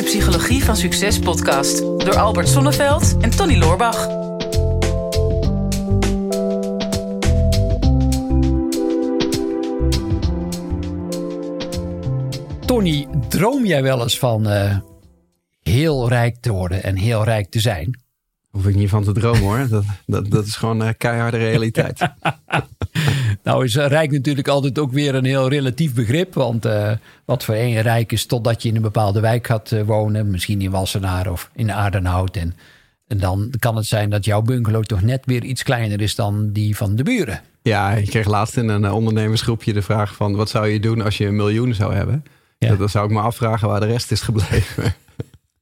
de Psychologie van Succes podcast door Albert Sonneveld en Tony Loorbach. Tony, droom jij wel eens van eh, heel rijk te worden en heel rijk te zijn? Hoef ik niet van te dromen hoor. Dat, dat, dat is gewoon uh, keiharde realiteit. nou is rijk natuurlijk altijd ook weer een heel relatief begrip. Want uh, wat voor één rijk is totdat je in een bepaalde wijk gaat wonen. Misschien in Wassenaar of in Aardenhout. En, en dan kan het zijn dat jouw bungalow toch net weer iets kleiner is dan die van de buren. Ja, ik kreeg laatst in een ondernemersgroepje de vraag van... wat zou je doen als je een miljoen zou hebben? Ja. Dan zou ik me afvragen waar de rest is gebleven.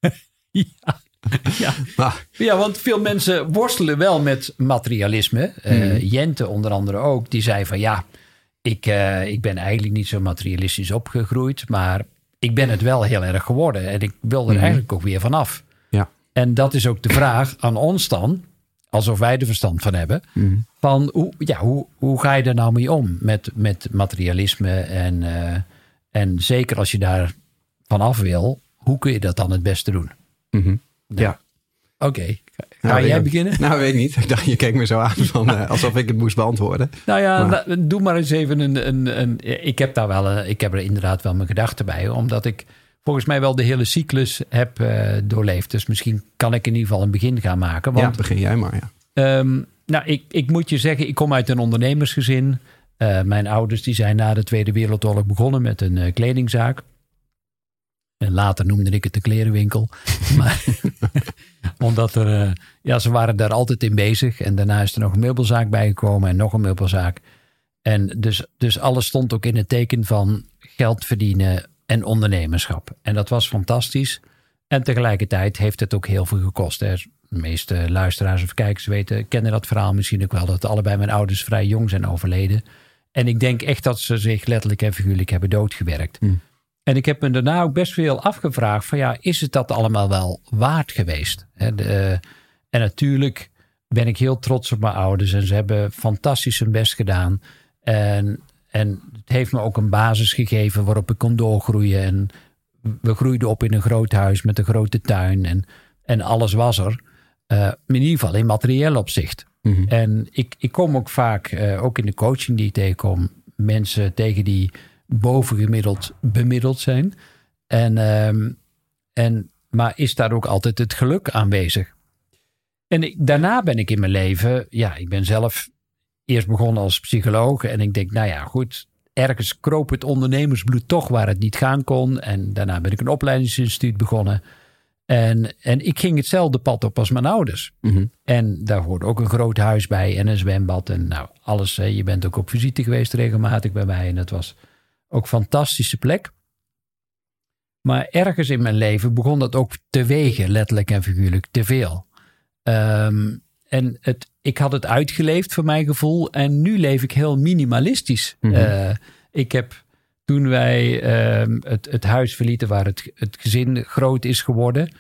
ja. Ja. ja, want veel mensen worstelen wel met materialisme. Uh, Jente onder andere ook. Die zei van ja, ik, uh, ik ben eigenlijk niet zo materialistisch opgegroeid. Maar ik ben het wel heel erg geworden. En ik wil er mm. eigenlijk ook weer vanaf. Ja. En dat is ook de vraag aan ons dan. Alsof wij er verstand van hebben. Mm. Van hoe, ja, hoe, hoe ga je er nou mee om? Met, met materialisme en... Uh, en zeker als je daar vanaf wil, hoe kun je dat dan het beste doen? Mm -hmm. Nou, ja. Oké. Okay. Ga nou, jij beginnen? Nou, weet ik niet. Ik dacht, je keek me zo aan van, uh, alsof ik het moest beantwoorden. Nou ja, maar. doe maar eens even een, een, een, Ik heb daar wel, een, ik heb er inderdaad wel mijn gedachten bij, omdat ik volgens mij wel de hele cyclus heb uh, doorleefd. Dus misschien kan ik in ieder geval een begin gaan maken. Want, ja, begin jij maar. Ja. Um, nou, ik, ik moet je zeggen, ik kom uit een ondernemersgezin. Uh, mijn ouders die zijn na de Tweede Wereldoorlog begonnen met een kledingzaak. En later noemde ik het de klerenwinkel. maar, omdat er, uh, ja, ze waren daar altijd in bezig. En daarna is er nog een meubelzaak bijgekomen en nog een meubelzaak. En dus, dus alles stond ook in het teken van geld verdienen en ondernemerschap. En dat was fantastisch. En tegelijkertijd heeft het ook heel veel gekost. De meeste luisteraars of kijkers weten, kennen dat verhaal misschien ook wel. Dat allebei mijn ouders vrij jong zijn overleden. En ik denk echt dat ze zich letterlijk en figuurlijk hebben doodgewerkt. Mm. En ik heb me daarna ook best veel afgevraagd van ja, is het dat allemaal wel waard geweest? He, de, uh, en natuurlijk ben ik heel trots op mijn ouders en ze hebben fantastisch hun best gedaan. En, en het heeft me ook een basis gegeven waarop ik kon doorgroeien. En we groeiden op in een groot huis met een grote tuin en, en alles was er. Uh, in ieder geval in materieel opzicht. Mm -hmm. En ik, ik kom ook vaak, uh, ook in de coaching die ik tegenkom, mensen tegen die bovengemiddeld bemiddeld zijn. En, um, en, maar is daar ook altijd het geluk aanwezig? En ik, daarna ben ik in mijn leven, ja, ik ben zelf eerst begonnen als psycholoog. En ik denk, nou ja, goed, ergens kroop het ondernemersbloed toch waar het niet gaan kon. En daarna ben ik een opleidingsinstituut begonnen. En, en ik ging hetzelfde pad op als mijn ouders. Mm -hmm. En daar hoort ook een groot huis bij en een zwembad. En nou, alles. Hè. Je bent ook op visite geweest regelmatig bij mij. En dat was ook een fantastische plek. Maar ergens in mijn leven begon dat ook te wegen, letterlijk en figuurlijk, te veel. Um, en het, ik had het uitgeleefd voor mijn gevoel. En nu leef ik heel minimalistisch. Mhm. Mm -hmm. uh, ik heb toen wij uh, het, het huis verlieten waar het, het gezin groot is geworden.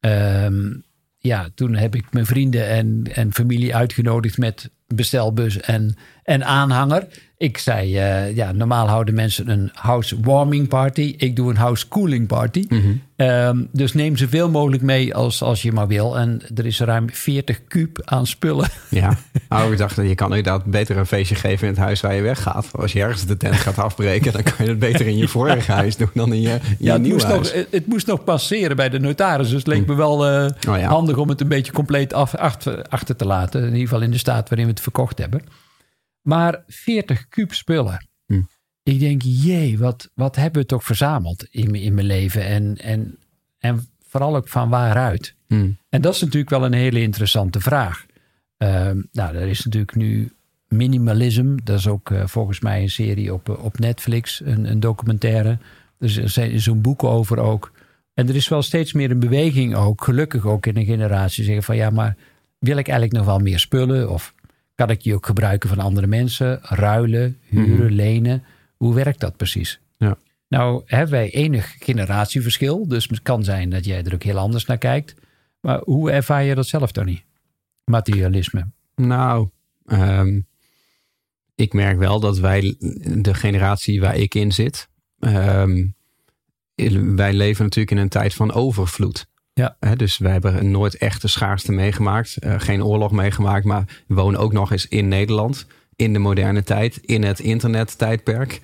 Um, ja, toen heb ik mijn vrienden en, en familie uitgenodigd met bestelbus en, en aanhanger. Ik zei, uh, ja, normaal houden mensen een house warming party. Ik doe een house cooling party. Mm -hmm. um, dus neem zoveel mogelijk mee als, als je maar wil. En er is ruim 40 kuub aan spullen. Ja, oh, ik dacht, je kan inderdaad beter een feestje geven in het huis waar je weggaat. Als je ergens de tent gaat afbreken, dan kan je het beter in je vorige huis doen dan in je, in ja, het nieuwe moest huis. Nog, het moest nog passeren bij de notaris. Dus het leek me wel uh, oh, ja. handig om het een beetje compleet af, achter, achter te laten. In ieder geval in de staat waarin we het verkocht hebben. Maar 40 kuub spullen. Hm. Ik denk, jee, wat, wat hebben we toch verzameld in, in mijn leven? En, en, en vooral ook van waaruit? Hm. En dat is natuurlijk wel een hele interessante vraag. Uh, nou, er is natuurlijk nu Minimalism. Dat is ook uh, volgens mij een serie op, op Netflix, een, een documentaire. Dus er is een boek over ook. En er is wel steeds meer een beweging ook, gelukkig ook in een generatie, zeggen van ja, maar wil ik eigenlijk nog wel meer spullen? Of kan ik die ook gebruiken van andere mensen? Ruilen, huren, Mhm. lenen? Hoe werkt dat precies? Ja. Nou, hebben wij enig generatieverschil. Dus het kan zijn dat jij er ook heel anders naar kijkt. Maar hoe ervaar je dat zelf, Tony? Materialisme. Nou, um, ik merk wel dat wij, de generatie waar ik in zit, um, wij leven natuurlijk in een tijd van overvloed. Ja. Dus wij hebben nooit echt de schaarste meegemaakt. eh, geen oorlog meegemaakt. Maar we wonen ook nog eens in Nederland. In de moderne tijd. In het internettijdperk.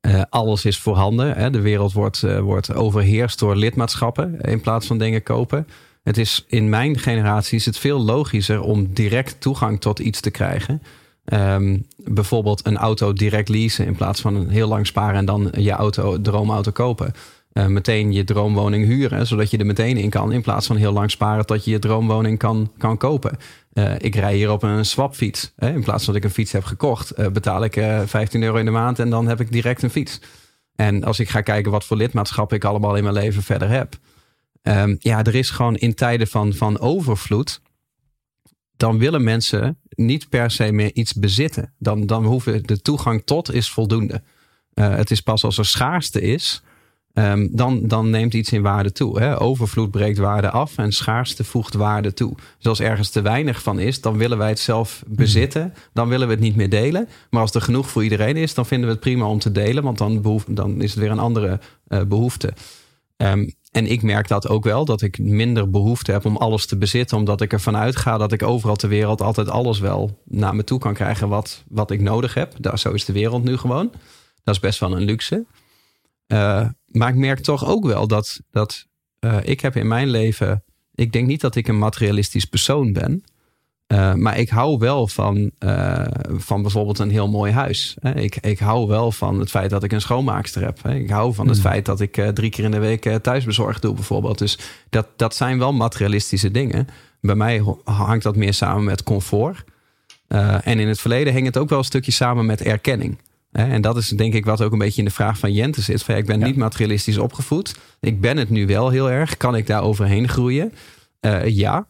Eh, alles is voorhanden. De wereld wordt, eh, wordt overheerst door lidmaatschappen. In plaats van dingen kopen. Het is in mijn generatie is het veel logischer om direct toegang tot iets te krijgen. Ehm, bijvoorbeeld een auto direct leasen in plaats van heel lang sparen en dan je auto, droomauto kopen. Eh, meteen je droomwoning huren, zodat je er meteen in kan. In plaats van heel lang sparen tot je je droomwoning kan, kan kopen. Eh, ik rij hier op een swapfiets. Hè. In plaats van dat ik een fiets heb gekocht, eh, betaal ik eh 15 euro in de maand en dan heb ik direct een fiets. En als ik ga kijken wat voor lidmaatschap ik allemaal in mijn leven verder heb. Ehm, ja, er is gewoon in tijden van, van overvloed. Dan willen mensen niet per se meer iets bezitten. Dan, dan hoeven de toegang tot is voldoende. Eh, het is pas als er schaarste is. Ehm, dan, dan neemt iets in waarde toe. Hè? Overvloed breekt waarde af en schaarste voegt waarde toe. Dus als ergens te weinig van is, dan willen wij het zelf bezitten. Dan willen we het niet meer delen. Maar als er genoeg voor iedereen is, dan vinden we het prima om te delen. Want dan, behoef, dan is het weer een andere eh, behoefte. Ehm, en ik merk dat ook wel, dat ik minder behoefte heb om alles te bezitten. Omdat ik ervan uitga dat ik overal ter wereld altijd alles wel naar me toe kan krijgen wat, wat ik nodig heb. Daar, zo is de wereld nu gewoon. Dat is best wel een luxe. Eh, maar ik merk toch ook wel dat, dat eh, ik heb in mijn leven... Ik denk niet dat ik een materialistisch persoon ben. Eh, maar ik hou wel van, van bijvoorbeeld een heel mooi huis. Ik, ik hou wel van het feit dat ik een schoonmaakster heb. Ik hou van het Hmm. feit dat ik drie keer in de week thuisbezorgd doe bijvoorbeeld. Dus dat, dat zijn wel materialistische dingen. Bij mij hangt dat meer samen met comfort. En in het verleden hing het ook wel een stukje samen met erkenning. En dat is denk ik wat ook een beetje in de vraag van Jente zit. Van, ja, ik ben Ja. niet materialistisch opgevoed. Ik ben het nu wel heel erg. Kan ik daar overheen groeien? Eh, ja,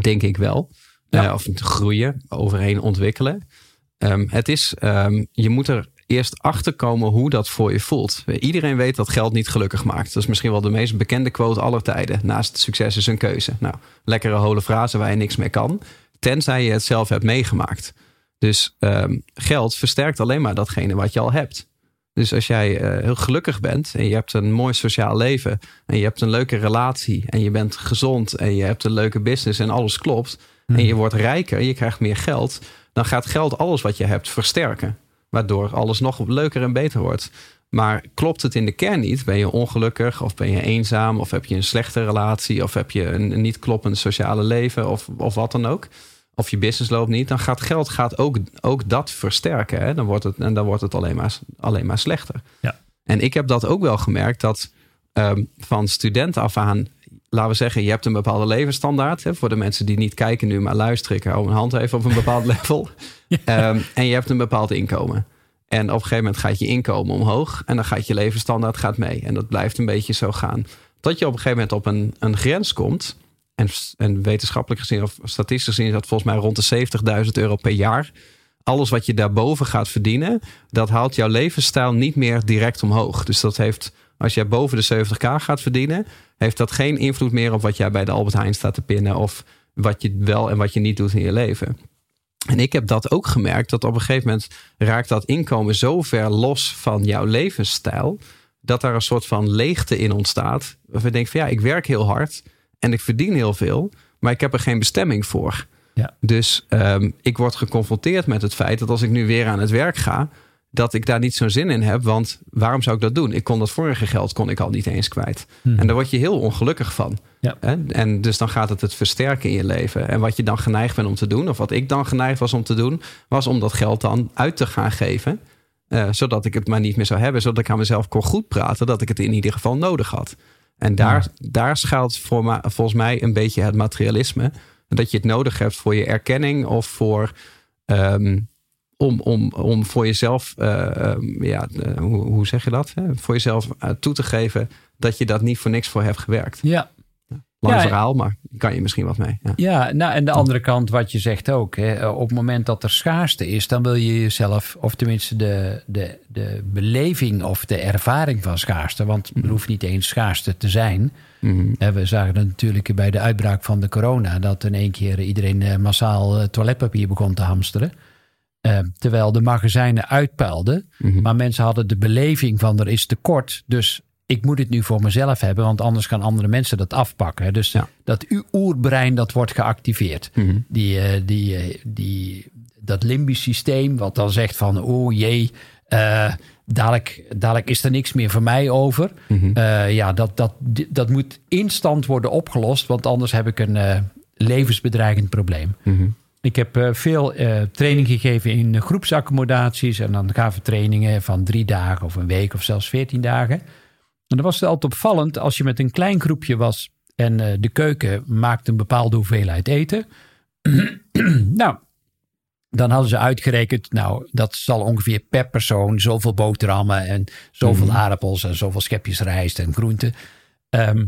denk ik wel. Ja. Eh, of groeien, overheen ontwikkelen. Ehm, het is, ehm, je moet er eerst achter komen hoe dat voor je voelt. Iedereen weet dat geld niet gelukkig maakt. Dat is misschien wel de meest bekende quote aller tijden. Naast succes is een keuze. Nou, lekkere hole frase waar je niks mee kan. Tenzij je het zelf hebt meegemaakt. Dus ehm, geld versterkt alleen maar datgene wat je al hebt. Dus als jij eh, heel gelukkig bent en je hebt een mooi sociaal leven en je hebt een leuke relatie en je bent gezond en je hebt een leuke business en alles klopt en je wordt rijker, je krijgt meer geld, dan gaat geld alles wat je hebt versterken. Waardoor alles nog leuker en beter wordt. Maar klopt het in de kern niet? Ben je ongelukkig of ben je eenzaam of heb je een slechte relatie of heb je een, een niet kloppend sociale leven of, of wat dan ook? Of je business loopt niet, dan gaat geld gaat ook, ook dat versterken. Hè? Dan wordt het, en dan wordt het alleen maar, alleen maar slechter. Ja. En ik heb dat ook wel gemerkt dat ehm, van studenten af aan, laten we zeggen, je hebt een bepaalde levensstandaard. Hè? Voor de mensen die niet kijken nu, maar luisteren, ik hou mijn hand even op een bepaald level. Ehm, en je hebt een bepaald inkomen. En op een gegeven moment gaat je inkomen omhoog en dan gaat je levensstandaard gaat mee. En dat blijft een beetje zo gaan. Tot je op een gegeven moment op een, een grens komt. En, en wetenschappelijk gezien of statistisch gezien is dat volgens mij rond de 70.000 euro per jaar. Alles wat je daarboven gaat verdienen, dat haalt jouw levensstijl niet meer direct omhoog. Dus dat heeft, als jij boven de 70k gaat verdienen, heeft dat geen invloed meer op wat jij bij de Albert Heijn staat te pinnen. Of wat je wel en wat je niet doet in je leven. En ik heb dat ook gemerkt, dat op een gegeven moment raakt dat inkomen zo ver los van jouw levensstijl, dat daar een soort van leegte in ontstaat. Waarvan je denkt van ja, ik werk heel hard en ik verdien heel veel, maar ik heb er geen bestemming voor. Ja. Dus ehm, ik word geconfronteerd met het feit dat als ik nu weer aan het werk ga, dat ik daar niet zo'n zin in heb. Want waarom zou ik dat doen? Ik kon dat vorige geld kon ik al niet eens kwijt. Hmm. En daar word je heel ongelukkig van. Ja. En dus dan gaat het het versterken in je leven. En wat je dan geneigd bent om te doen, of wat ik dan geneigd was om te doen, was om dat geld dan uit te gaan geven. eh, zodat ik het maar niet meer zou hebben. Zodat ik aan mezelf kon goed praten dat ik het in ieder geval nodig had. En daar, daar schuilt voor volgens mij een beetje het materialisme. Dat je het nodig hebt voor je erkenning of voor. ehm, om, om, om voor jezelf, eh, ehm, ja, eh, hoe, hoe zeg je dat? Hè? Voor jezelf eh, toe te geven dat je dat niet voor niks voor hebt gewerkt. Ja, Lang Ja, verhaal, maar kan je misschien wat mee. Ja. Ja, nou en de andere kant wat je zegt ook. Hè, op het moment dat er schaarste is, dan wil je jezelf, of tenminste de, de, de beleving of de ervaring van schaarste. Want er hoeft niet eens schaarste te zijn. Mhm. We zagen het natuurlijk bij de uitbraak van de corona, dat in één keer iedereen eh, massaal eh, toiletpapier begon te hamsteren. Eh, terwijl de magazijnen uitpuilden. Mhm. Maar mensen hadden de beleving van er is tekort. Dus ik moet het nu voor mezelf hebben, want anders gaan andere mensen dat afpakken. Dus Ja. dat uw oerbrein, dat wordt geactiveerd. Mhm. Die, eh, die, eh, die, dat limbisch systeem, wat dan zegt van, oh jee, eh, dadelijk, dadelijk is er niks meer voor mij over. Mhm. Ja, dat, dat, dat moet instant worden opgelost, want anders heb ik een levensbedreigend probleem. Mhm. Ik heb veel training gegeven in groepsaccommodaties. En dan gaven trainingen van drie dagen of een week of zelfs veertien dagen. En dan was het altijd opvallend als je met een klein groepje was en eh, de keuken maakte een bepaalde hoeveelheid eten. nou, dan hadden ze uitgerekend, nou, dat zal ongeveer per persoon zoveel boterhammen en zoveel Mhm. aardappels en zoveel schepjes rijst en groenten. Ehm,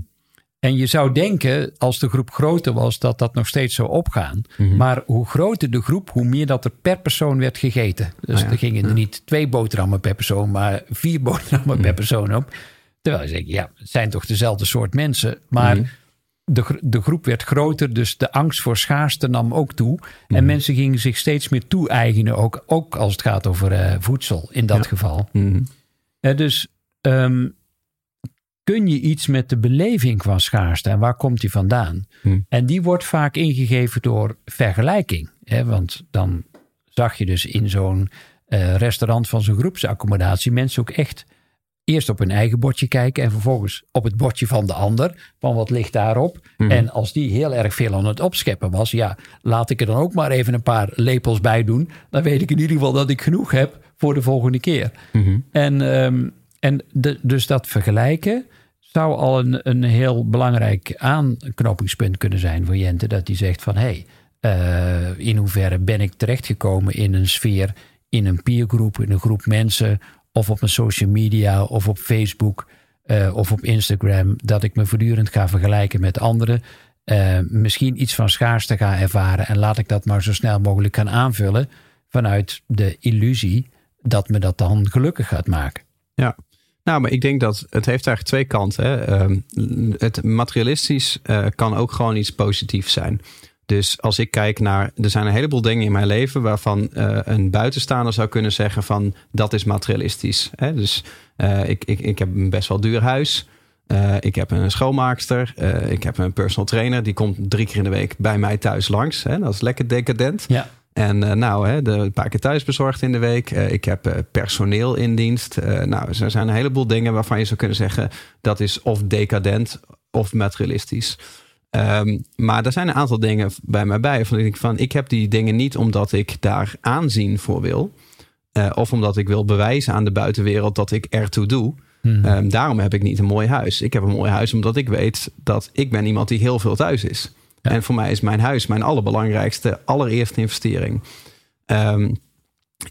en je zou denken, als de groep groter was, dat dat nog steeds zou opgaan. Mhm. Maar hoe groter de groep, hoe meer dat er per persoon werd gegeten. Dus Ah ja, er gingen er ja. niet twee boterhammen per persoon, maar vier boterhammen per persoon op. Terwijl je denkt, ja, het zijn toch dezelfde soort mensen. Maar Mhm. de, de groep werd groter, dus de angst voor schaarste nam ook toe. En mensen gingen zich steeds meer toe-eigenen, ook, ook als het gaat over eh, voedsel in dat Ja. geval. Mhm. Dus ehm, kun je iets met de beleving van schaarste en waar komt die vandaan? En die wordt vaak ingegeven door vergelijking. Hè? Want dan zag je dus in zo'n eh, restaurant van zo'n groepsaccommodatie mensen ook echt eerst op hun eigen bordje kijken en vervolgens op het bordje van de ander. Van wat ligt daarop? Mhm. En als die heel erg veel aan het opscheppen was, ja, laat ik er dan ook maar even een paar lepels bij doen. Dan weet ik in ieder geval dat ik genoeg heb voor de volgende keer. Mhm. En, ehm, en de, dus dat vergelijken zou al een, een heel belangrijk aanknopingspunt kunnen zijn voor Jente. Dat die zegt van hé, hey, in hoeverre ben ik terechtgekomen in een sfeer, in een peergroep, in een groep mensen, of op mijn social media, of op Facebook, eh, of op Instagram, dat ik me voortdurend ga vergelijken met anderen. eh, misschien iets van schaarste ga ervaren en laat ik dat maar zo snel mogelijk gaan aanvullen vanuit de illusie dat me dat dan gelukkig gaat maken. Ja. Nou, maar ik denk dat het heeft eigenlijk twee kanten. Hè. Ehm, het materialistisch eh, kan ook gewoon iets positiefs zijn. Dus als ik kijk naar, er zijn een heleboel dingen in mijn leven waarvan eh, een buitenstaander zou kunnen zeggen van dat is materialistisch. Hè? Dus eh, ik, ik, ik heb een best wel duur huis. Eh, ik heb een schoonmaakster. ik heb een personal trainer. Die komt drie keer in de week bij mij thuis langs. Hè? Dat is lekker decadent. Ja. En nou, hè, de, een paar keer thuis bezorgd in de week. Ik heb personeel in dienst. Nou, er zijn een heleboel dingen waarvan je zou kunnen zeggen... dat is of decadent of materialistisch. Ehm, maar er zijn een aantal dingen bij mij bij. Van ik, van, ik heb die dingen niet omdat ik daar aanzien voor wil. eh, of omdat ik wil bewijzen aan de buitenwereld dat ik ertoe doe. Mhm. Ehm, daarom heb ik niet een mooi huis. Ik heb een mooi huis omdat ik weet dat ik ben iemand die heel veel thuis is. Ja. En voor mij is mijn huis mijn allerbelangrijkste, allereerste investering. Ehm,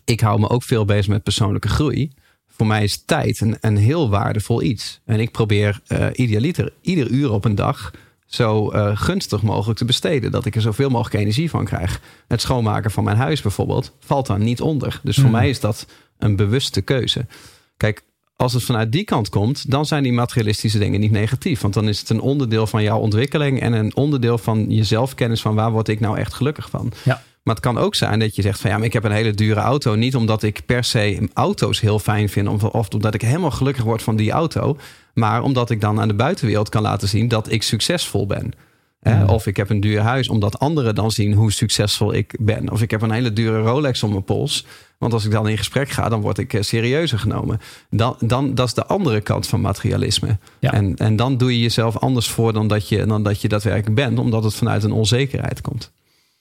ik hou me ook veel bezig met persoonlijke groei. Voor mij is tijd een, een heel waardevol iets. En ik probeer eh, idealiter ieder uur op een dag zo eh, gunstig mogelijk te besteden. Dat ik er zoveel mogelijk energie van krijg. Het schoonmaken van mijn huis bijvoorbeeld valt daar niet onder. Dus voor Hmm. mij is dat een bewuste keuze. Kijk, als het vanuit die kant komt, dan zijn die materialistische dingen niet negatief. Want dan is het een onderdeel van jouw ontwikkeling en een onderdeel van je zelfkennis van waar word ik nou echt gelukkig van. Ja. Maar het kan ook zijn dat je zegt van ja, maar ik heb een hele dure auto. Niet omdat ik per se auto's heel fijn vind of, of omdat ik helemaal gelukkig word van die auto. Maar omdat ik dan aan de buitenwereld kan laten zien dat ik succesvol ben. Ja. Of ik heb een duur huis, omdat anderen dan zien hoe succesvol ik ben. Of ik heb een hele dure Rolex om mijn pols. Want als ik dan in gesprek ga, dan word ik eh, serieuzer genomen. Dan, dan, dat is de andere kant van materialisme. Ja. En, en dan doe je jezelf anders voor dan dat, je, dan dat je daadwerkelijk bent, omdat het vanuit een onzekerheid komt.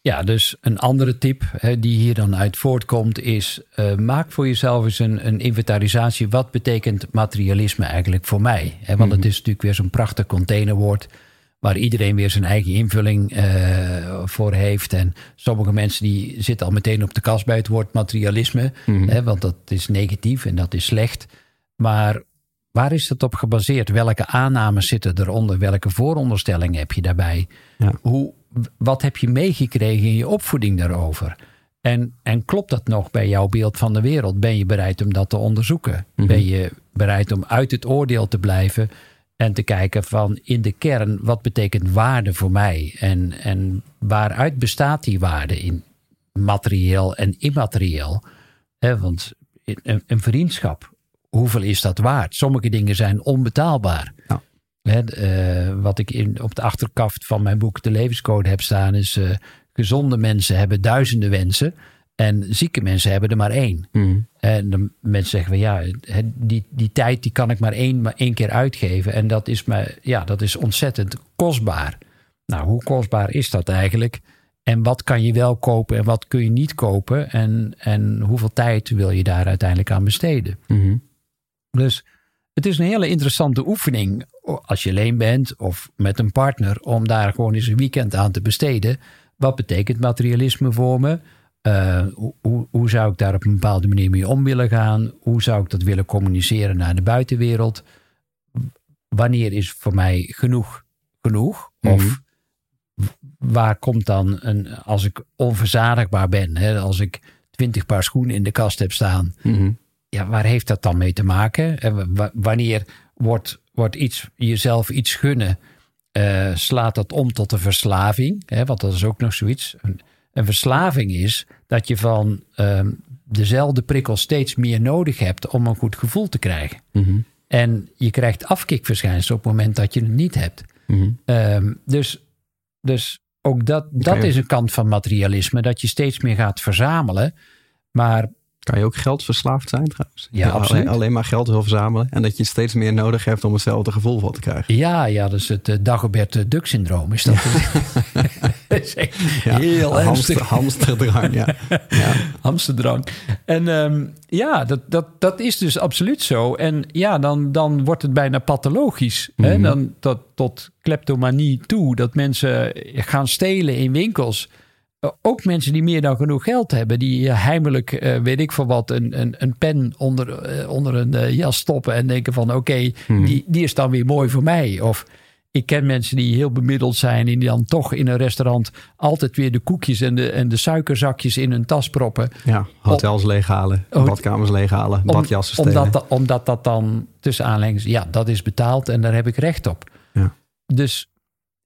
Ja, dus een andere tip hè, die hier dan uit voortkomt is... eh, maak voor jezelf eens een, een inventarisatie. Wat betekent materialisme eigenlijk voor mij? Hè, want het is natuurlijk weer zo'n prachtig containerwoord... waar iedereen weer zijn eigen invulling eh, voor heeft. En sommige mensen die zitten al meteen op de kast bij het woord materialisme... Hè, want dat is negatief en dat is slecht. Maar waar is dat op gebaseerd? Welke aannames zitten eronder? Welke vooronderstellingen heb je daarbij? Ja. Hoe, wat heb je meegekregen in je opvoeding daarover? En, en klopt dat nog bij jouw beeld van de wereld? Ben je bereid om dat te onderzoeken? Mhm. Ben je bereid om uit het oordeel te blijven en te kijken van in de kern, wat betekent waarde voor mij? En, en waaruit bestaat die waarde in materieel en immaterieel? Want een, een vriendschap, hoeveel is dat waard? Sommige dingen zijn onbetaalbaar. Ja. Hè, eh, wat ik in, op de achterkaft van mijn boek De Levenscode heb staan is... eh, gezonde mensen hebben duizenden wensen en zieke mensen hebben er maar één. Mhm. En de mensen zeggen van ja, die, die tijd die kan ik maar één, maar één keer uitgeven. En dat is, me, ja, dat is ontzettend kostbaar. Nou, hoe kostbaar is dat eigenlijk? En wat kan je wel kopen en wat kun je niet kopen? En, en hoeveel tijd wil je daar uiteindelijk aan besteden? Mhm. Dus het is een hele interessante oefening als je alleen bent of met een partner om daar gewoon eens een weekend aan te besteden. Wat betekent materialisme voor me? Eh, hoe, hoe, zou ik daar op een bepaalde manier mee om willen gaan? Hoe zou ik dat willen communiceren naar de buitenwereld? Wanneer is voor mij genoeg genoeg? Of waar komt dan een, als ik onverzadigbaar ben, hè, als ik twintig paar schoenen in de kast heb staan, Mhm. Ja, waar heeft dat dan mee te maken? En wa- wanneer wordt, wordt iets, jezelf iets gunnen, eh, slaat dat om tot een verslaving? Hè? Want dat is ook nog zoiets. Een, een verslaving is dat je van ehm, dezelfde prikkel steeds meer nodig hebt om een goed gevoel te krijgen. Mhm. En je krijgt afkikverschijnselen op het moment dat je het niet hebt. Mhm. Ehm, dus, dus ook dat, dat is een kant van materialisme, dat je steeds meer gaat verzamelen. Maar Kan je ook geldverslaafd zijn trouwens? Ja, alleen, absoluut. alleen maar geld wil verzamelen. En dat je steeds meer nodig hebt om hetzelfde gevoel van te krijgen. Ja, ja, dat is het uh, Dagobert Duck-syndroom. Is dat dat is echt heel hamster, ernstig. hamsterdrang, ja. ja. Hamsterdrang. En ehm, ja, dat, dat, dat is dus absoluut zo. En ja, dan, dan wordt het bijna pathologisch. hè? Mhm. Dan tot, tot kleptomanie toe. Dat mensen gaan stelen in winkels. Uh, Ook mensen die meer dan genoeg geld hebben, die uh, heimelijk, uh, weet ik veel wat, een, een, een pen onder, uh, onder een uh, jas stoppen en denken van oké, okay, Mhm. die, die is dan weer mooi voor mij. Of ik ken mensen die heel bemiddeld zijn en die dan toch in een restaurant altijd weer de koekjes en de, en de suikerzakjes in hun tas proppen. Ja, hotels leeghalen, Oh, badkamers leeghalen, Om- badjassen stelen. omdat, dat- omdat dat dan tussen aanleidings, ja, dat is betaald en daar heb ik recht op. Ja. Dus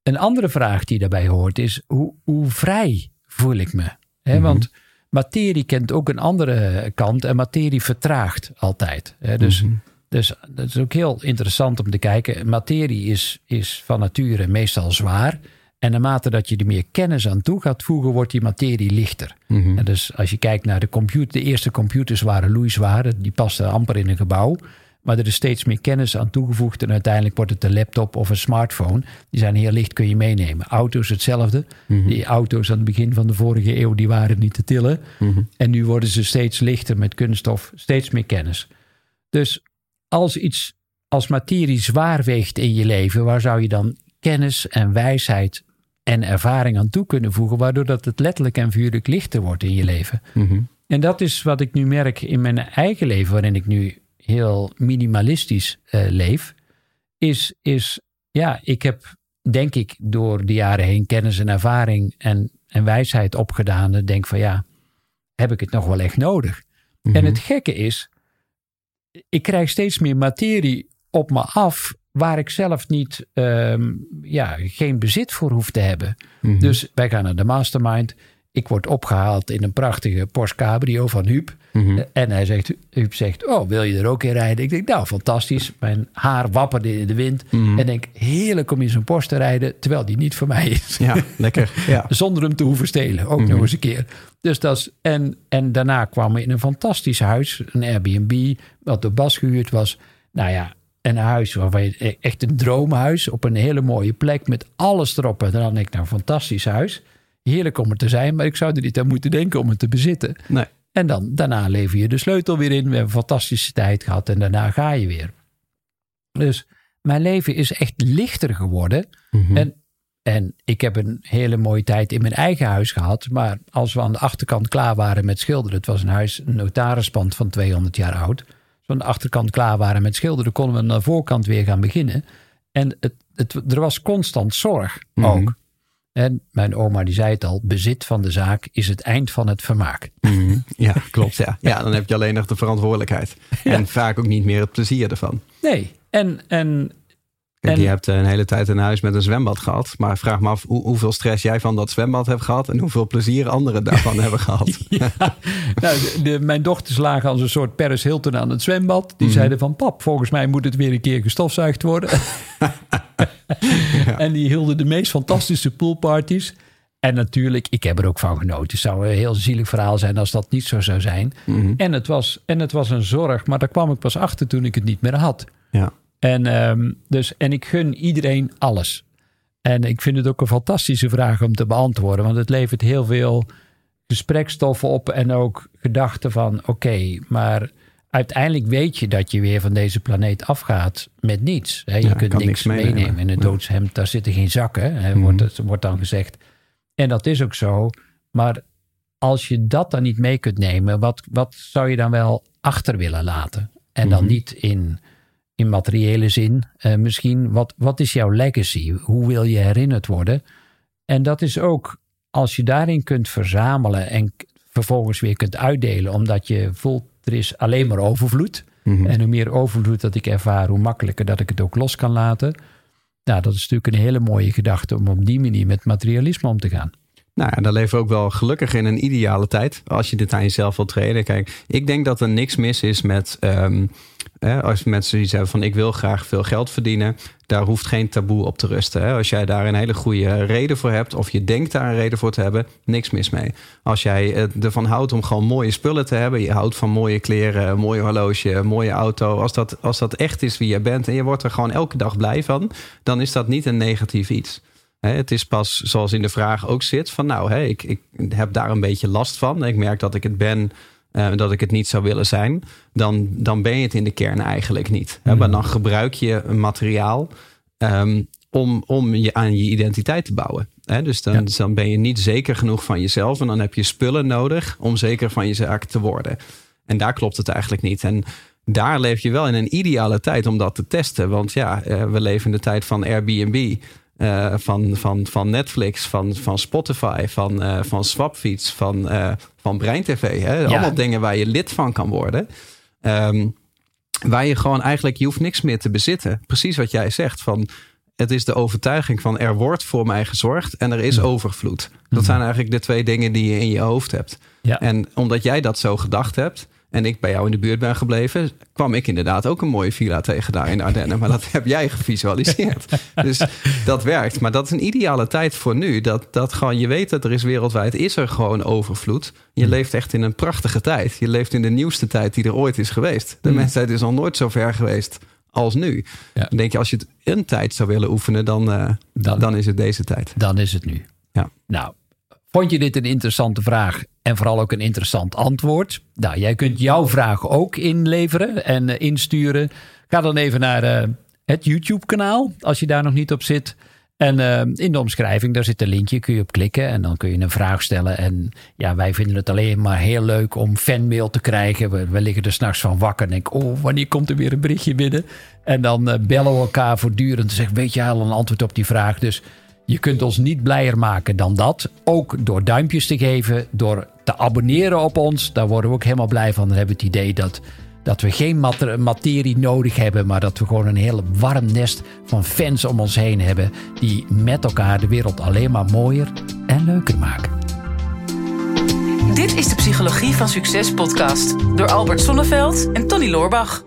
een andere vraag die daarbij hoort is: hoe, hoe vrij voel ik me? Mhm. Want materie kent ook een andere kant en materie vertraagt altijd. Dus, Mhm. dus dat is ook heel interessant om te kijken. Materie is, is van nature meestal zwaar. En naarmate dat je er meer kennis aan toe gaat voegen, wordt die materie lichter. Mhm. En dus als je kijkt naar de computer, de eerste computers waren loeizwaar, die pasten amper in een gebouw. Maar er is steeds meer kennis aan toegevoegd en uiteindelijk wordt het een laptop of een smartphone. Die zijn heel licht, kun je meenemen. Auto's hetzelfde. Mhm. Die auto's aan het begin van de vorige eeuw, die waren niet te tillen. Mhm. En nu worden ze steeds lichter met kunststof, steeds meer kennis. Dus als iets als materie zwaar weegt in je leven, waar zou je dan kennis en wijsheid en ervaring aan toe kunnen voegen, waardoor dat het letterlijk en vuurlijk lichter wordt in je leven? Mhm. En dat is wat ik nu merk in mijn eigen leven, waarin ik nu heel minimalistisch eh, leef. Is, is, ja, ik heb denk ik door de jaren heen kennis en ervaring en, en wijsheid opgedaan. En denk van ja, heb ik het nog wel echt nodig? Mhm. En het gekke is, ik krijg steeds meer materie op me af waar ik zelf niet, ehm, ja, geen bezit voor hoef te hebben. Mhm. Dus wij gaan naar de mastermind. Ik word opgehaald in een prachtige Porsche Cabrio van Huub. Mhm. En hij zegt, Huub zegt, oh, wil je er ook in rijden? Ik denk, nou, fantastisch. Mijn haar wapperde in de wind. Mhm. En denk, heerlijk om in zo'n Porsche te rijden, terwijl die niet voor mij is. Ja, lekker. Ja. Zonder hem te hoeven stelen, ook Mhm. nog eens een keer. Dus dat is, en, en daarna kwamen we in een fantastisch huis, een Airbnb, wat door Bas gehuurd was. Nou ja, een huis waarvan je e- echt een droomhuis op een hele mooie plek met alles erop. En dan denk ik, nou, een fantastisch huis. Heerlijk om er te zijn, maar ik zou er niet aan moeten denken om het te bezitten. Nee. En dan, daarna lever je de sleutel weer in. We hebben een fantastische tijd gehad en daarna ga je weer. Dus mijn leven is echt lichter geworden. Mhm. En, en ik heb een hele mooie tijd in mijn eigen huis gehad. Maar als we aan de achterkant klaar waren met schilderen. Het was een huis, een notarispand van 200 jaar oud. Als we aan de achterkant klaar waren met schilderen. konden we aan de voorkant weer gaan beginnen. En het, het, er was constant zorg Mhm. ook. En mijn oma die zei het al. Bezit van de zaak is het eind van het vermaak. Mhm. Ja, klopt. Ja. ja, dan heb je alleen nog de verantwoordelijkheid. En vaak ook niet meer het plezier ervan. Nee, en, en En, je hebt een hele tijd een huis met een zwembad gehad. Maar vraag me af hoe, hoeveel stress jij van dat zwembad hebt gehad. En hoeveel plezier anderen daarvan hebben gehad. Ja, nou, de, mijn dochters lagen als een soort Paris Hilton aan het zwembad. Die mhm. zeiden van pap, volgens mij moet het weer een keer gestofzuigd worden. En die hielden de meest fantastische poolparties. En natuurlijk, ik heb er ook van genoten. Het zou een heel zielig verhaal zijn als dat niet zo zou zijn. Mhm. en, het was, en het was een zorg, maar daar kwam ik pas achter toen ik het niet meer had. Ja. En, ehm, dus, en ik gun iedereen alles. En ik vind het ook een fantastische vraag om te beantwoorden, want het levert heel veel gesprekstoffen op en ook gedachten van: oké, maar uiteindelijk weet je dat je weer van deze planeet afgaat met niets. je kunt niks, meenemen. In het doodshemd, daar zitten geen zakken, hè, wordt, mhm. het, wordt dan gezegd. En dat is ook zo. Maar als je dat dan niet mee kunt nemen, wat, wat zou je dan wel achter willen laten? En dan mhm. niet in, in materiële zin. Uh, misschien, wat, wat is jouw legacy? Hoe wil je herinnerd worden? En dat is ook, als je daarin kunt verzamelen en vervolgens weer kunt uitdelen, omdat je voelt, er is alleen maar overvloed. Mhm. En hoe meer overvloed dat ik ervaar, hoe makkelijker dat ik het ook los kan laten. Nou, dat is natuurlijk een hele mooie gedachte om op die manier met materialisme om te gaan. Nou, dan leven we ook wel gelukkig in een ideale tijd. Als je dit aan jezelf wilt trainen. Kijk, ik denk dat er niks mis is met. Um, hè, als mensen zoiets hebben van: ik wil graag veel geld verdienen. Daar hoeft geen taboe op te rusten. Hè. Als jij daar een hele goede reden voor hebt. of je denkt daar een reden voor te hebben. niks mis mee. Als jij ervan houdt om gewoon mooie spullen te hebben. je houdt van mooie kleren, een mooie horloge, een mooie auto. Als dat, als dat echt is wie je bent. en je wordt er gewoon elke dag blij van. dan is dat niet een negatief iets het is pas zoals in de vraag ook zit van nou, ik, ik heb daar een beetje last van. Ik merk dat ik het ben en uh, dat ik het niet zou willen zijn. Dan, dan ben je het in de kern eigenlijk niet. Maar mhm. dan gebruik je een materiaal ehm, om, om je aan je identiteit te bouwen. dus dan, dan ben je niet zeker genoeg van jezelf. En dan heb je spullen nodig om zeker van je zaak te worden. En daar klopt het eigenlijk niet. En daar leef je wel in een ideale tijd om dat te testen. Want ja, eh, we leven in de tijd van Airbnb. Uh, van, van, van Netflix, van, van Spotify, van, uh, van Swapfiets, van, uh, van BreinTV. Hè? Allemaal dingen waar je lid van kan worden. Um, waar je gewoon eigenlijk, je hoeft niks meer te bezitten. Precies wat jij zegt. Van, het is de overtuiging van er wordt voor mij gezorgd en er is overvloed. Dat zijn eigenlijk de twee dingen die je in je hoofd hebt. Ja. En omdat jij dat zo gedacht hebt, en ik bij jou in de buurt ben gebleven, kwam ik inderdaad ook een mooie villa tegen daar in Ardennen. Maar dat heb jij gevisualiseerd. dus dat werkt. Maar dat is een ideale tijd voor nu. Dat, dat gewoon, je weet dat er is wereldwijd, is er gewoon overvloed. Je hmm. leeft echt in een prachtige tijd. Je leeft in de nieuwste tijd die er ooit is geweest. De hmm. mensheid is al nooit zo ver geweest als nu. Dan denk je, als je het een tijd zou willen oefenen, dan, uh, dan, dan is het deze tijd. Dan is het nu. Ja. Nou, Vond je dit een interessante vraag en vooral ook een interessant antwoord? Nou, jij kunt jouw vraag ook inleveren en uh, insturen. Ga dan even naar uh, het YouTube-kanaal als je daar nog niet op zit. En uh, in de omschrijving, daar zit een linkje, kun je op klikken en dan kun je een vraag stellen. En ja, wij vinden het alleen maar heel leuk om fanmail te krijgen. We, liggen er s'nachts van wakker en denken, oh, wanneer komt er weer een berichtje binnen? En dan bellen we elkaar voortdurend en weet je al een antwoord op die vraag? Dus je kunt ons niet blijer maken dan dat. Ook door duimpjes te geven, door te abonneren op ons. Daar worden we ook helemaal blij van. Dan hebben we het idee dat, dat we geen materie nodig hebben, maar dat we gewoon een heel warm nest van fans om ons heen hebben. Die met elkaar de wereld alleen maar mooier en leuker maken. Dit is de Psychologie van Succes podcast door Albert Sonneveld en Tony Loorbach.